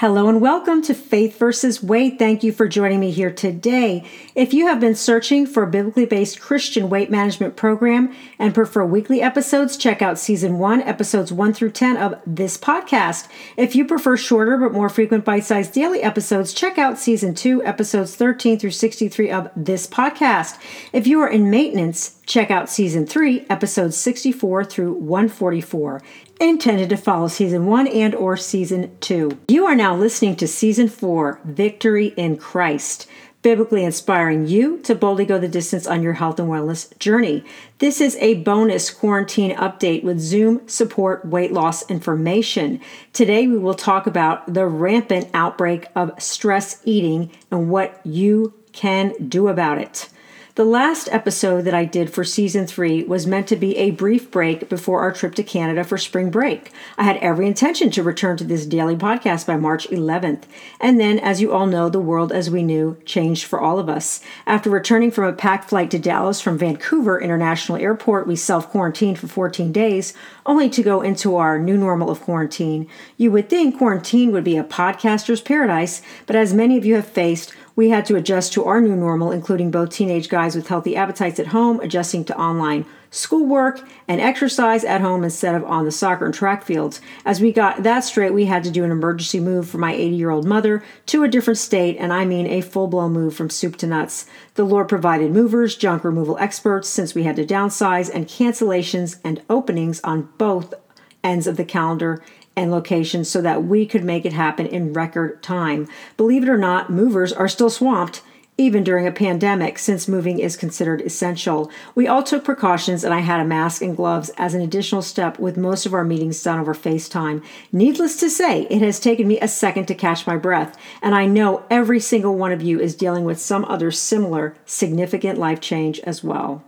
Hello and welcome to Faith versus Weight. Thank you for joining me here today. If you have been searching for a biblically based Christian weight management program and prefer weekly episodes, check out season one, episodes one through 10 of this podcast. If you prefer shorter but more frequent bite sized daily episodes, check out season two, episodes 13 through 63 of this podcast. If you are in maintenance, check out season 3 episodes 64 through 144 intended to follow season 1 and or season 2 you are now listening to season 4 victory in christ biblically inspiring you to boldly go the distance on your health and wellness journey. This is a bonus quarantine update with zoom support weight loss information. Today we will talk about the rampant outbreak of stress eating and what you can do about it the last episode that I did for season three was meant to be a brief break before our trip to Canada for spring break. I had every intention to return to this daily podcast by March 11th. And then, as you all know, the world as we knew changed for all of us. After returning from a packed flight to Dallas from Vancouver International Airport, we self quarantined for 14 days, only to go into our new normal of quarantine. You would think quarantine would be a podcaster's paradise, but as many of you have faced, we had to adjust to our new normal, including both teenage guys with healthy appetites at home, adjusting to online schoolwork and exercise at home instead of on the soccer and track fields. As we got that straight, we had to do an emergency move for my 80 year old mother to a different state, and I mean a full blown move from soup to nuts. The Lord provided movers, junk removal experts, since we had to downsize, and cancellations and openings on both ends of the calendar and locations so that we could make it happen in record time. Believe it or not, movers are still swamped even during a pandemic, since moving is considered essential. We all took precautions, and I had a mask and gloves as an additional step with most of our meetings done over FaceTime. Needless to say, it has taken me a second to catch my breath, and I know every single one of you is dealing with some other similar significant life change as well.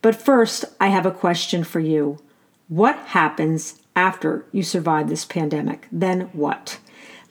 But first, I have a question for you. What happens after you survive this pandemic. Then what?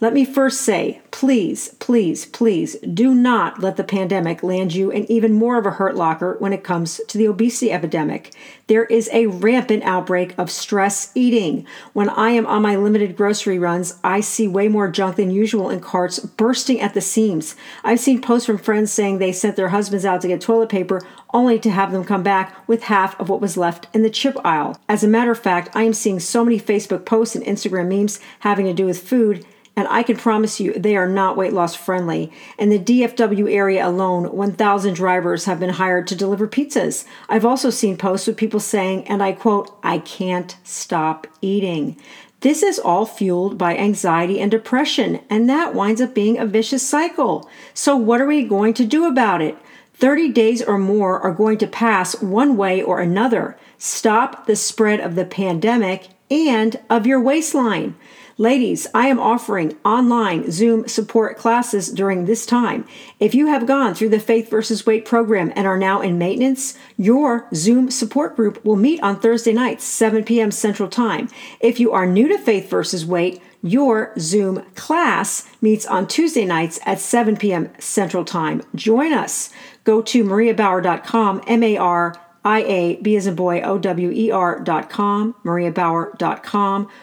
Let me first say, please, please, please do not let the pandemic land you in even more of a hurt locker when it comes to the obesity epidemic. There is a rampant outbreak of stress eating. When I am on my limited grocery runs, I see way more junk than usual in carts bursting at the seams. I've seen posts from friends saying they sent their husbands out to get toilet paper only to have them come back with half of what was left in the chip aisle. As a matter of fact, I am seeing so many Facebook posts and Instagram memes having to do with food and I can promise you they are not weight loss friendly. In the DFW area alone, 1,000 drivers have been hired to deliver pizzas. I've also seen posts with people saying, and I quote, I can't stop eating. This is all fueled by anxiety and depression, and that winds up being a vicious cycle. So, what are we going to do about it? 30 days or more are going to pass one way or another. Stop the spread of the pandemic and of your waistline. Ladies, I am offering online Zoom support classes during this time. If you have gone through the Faith versus Weight program and are now in maintenance, your Zoom support group will meet on Thursday nights, 7 p.m. Central Time. If you are new to Faith versus Weight, your Zoom class meets on Tuesday nights at 7 p.m. Central Time. Join us. Go to mariabower.com, M A R I A B as in boy, O W E R dot com,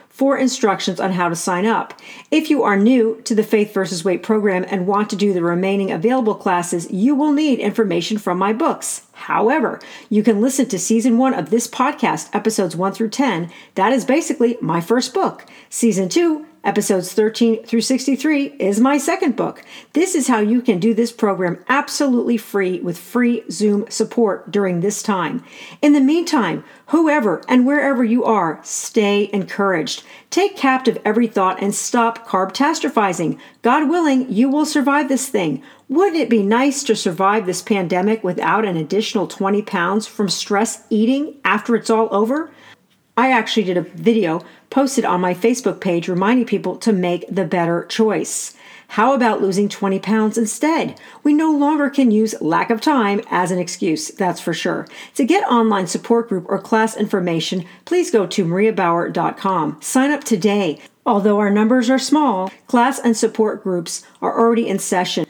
for instructions on how to sign up. If you are new to the Faith versus Weight program and want to do the remaining available classes, you will need information from my books. However, you can listen to season one of this podcast, episodes one through 10. That is basically my first book. Season two, Episodes 13 through 63 is my second book. This is how you can do this program absolutely free with free Zoom support during this time. In the meantime, whoever and wherever you are, stay encouraged. Take captive every thought and stop carb catastrophizing. God willing, you will survive this thing. Wouldn't it be nice to survive this pandemic without an additional 20 pounds from stress eating after it's all over? I actually did a video posted on my Facebook page reminding people to make the better choice. How about losing 20 pounds instead? We no longer can use lack of time as an excuse, that's for sure. To get online support group or class information, please go to mariabower.com. Sign up today. Although our numbers are small, class and support groups are already in session.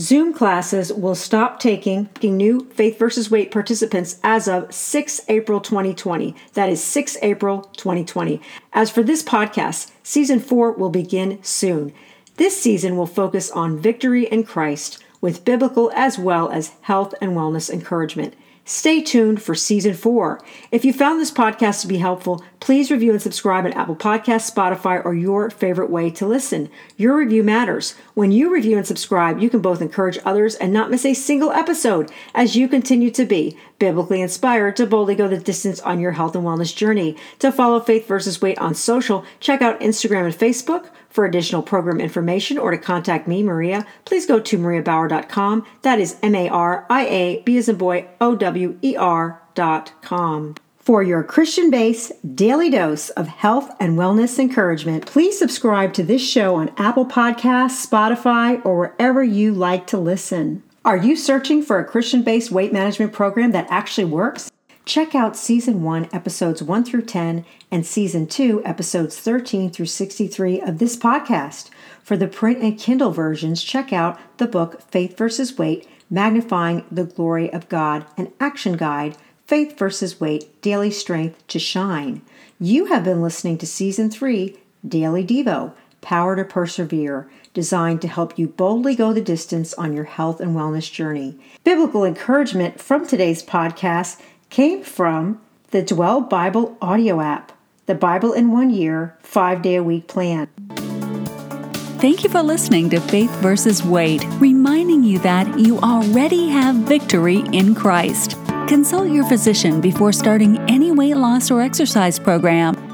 Zoom classes will stop taking new Faith versus Weight participants as of 6 April 2020. That is 6 April 2020. As for this podcast, season 4 will begin soon. This season will focus on victory in Christ with biblical as well as health and wellness encouragement. Stay tuned for season four. If you found this podcast to be helpful, please review and subscribe on Apple Podcasts, Spotify, or your favorite way to listen. Your review matters. When you review and subscribe, you can both encourage others and not miss a single episode as you continue to be biblically inspired to boldly go the distance on your health and wellness journey. To follow Faith versus Weight on social, check out Instagram and Facebook. For additional program information or to contact me, Maria, please go to mariabower.com. That is M A R I A B as in boy O W E R.com. For your Christian based daily dose of health and wellness encouragement, please subscribe to this show on Apple Podcasts, Spotify, or wherever you like to listen. Are you searching for a Christian based weight management program that actually works? Check out Season 1, Episodes 1 through 10, and Season 2, Episodes 13 through 63 of this podcast. For the print and Kindle versions, check out the book Faith versus Weight Magnifying the Glory of God, an action guide, Faith versus Weight Daily Strength to Shine. You have been listening to Season 3, Daily Devo Power to Persevere, designed to help you boldly go the distance on your health and wellness journey. Biblical encouragement from today's podcast came from the Dwell Bible audio app, the Bible in One Year, five day a week plan. Thank you for listening to Faith versus Weight, reminding you that you already have victory in Christ. Consult your physician before starting any weight loss or exercise program